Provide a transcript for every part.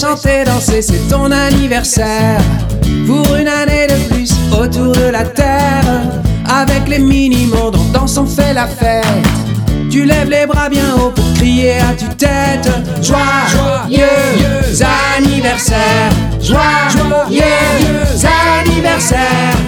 Chanter, danser, c'est ton anniversaire. Pour une année de plus autour de la terre. Avec les mini-mondes, on danse, fait la fête. Tu lèves les bras bien haut pour crier à tue-tête. Joyeux anniversaire. Joyeux anniversaire.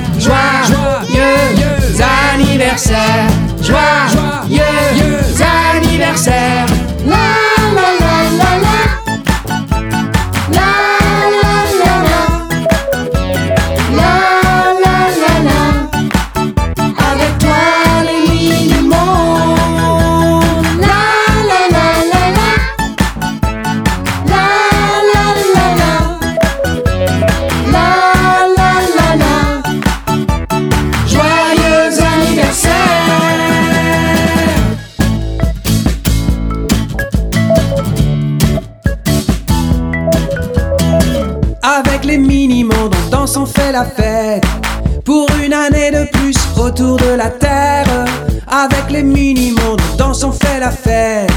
Les mini-mondes, on danse, on fait la fête. Pour une année de plus autour de la terre. Avec les mini-mondes, on danse, on fait la fête.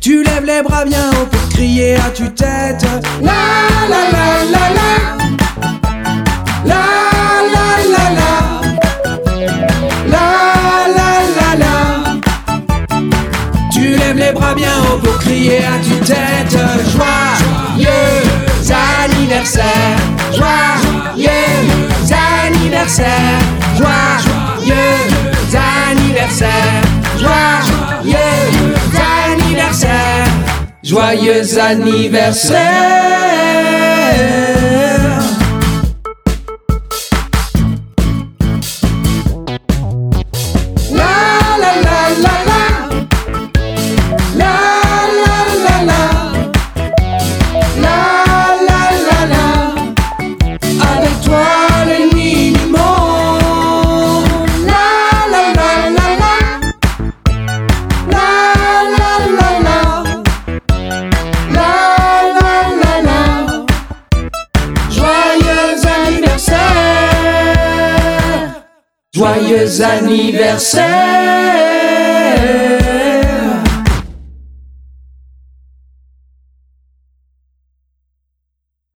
Tu lèves les bras bien haut pour crier à tue-tête. La la la la la. La la la la. La la la la. Tu lèves les bras bien haut pour crier à tue-tête. Joyeux Joyeux anniversaire. Joyeux anniversaire. Joyeux anniversaire. Joyeux anniversaire.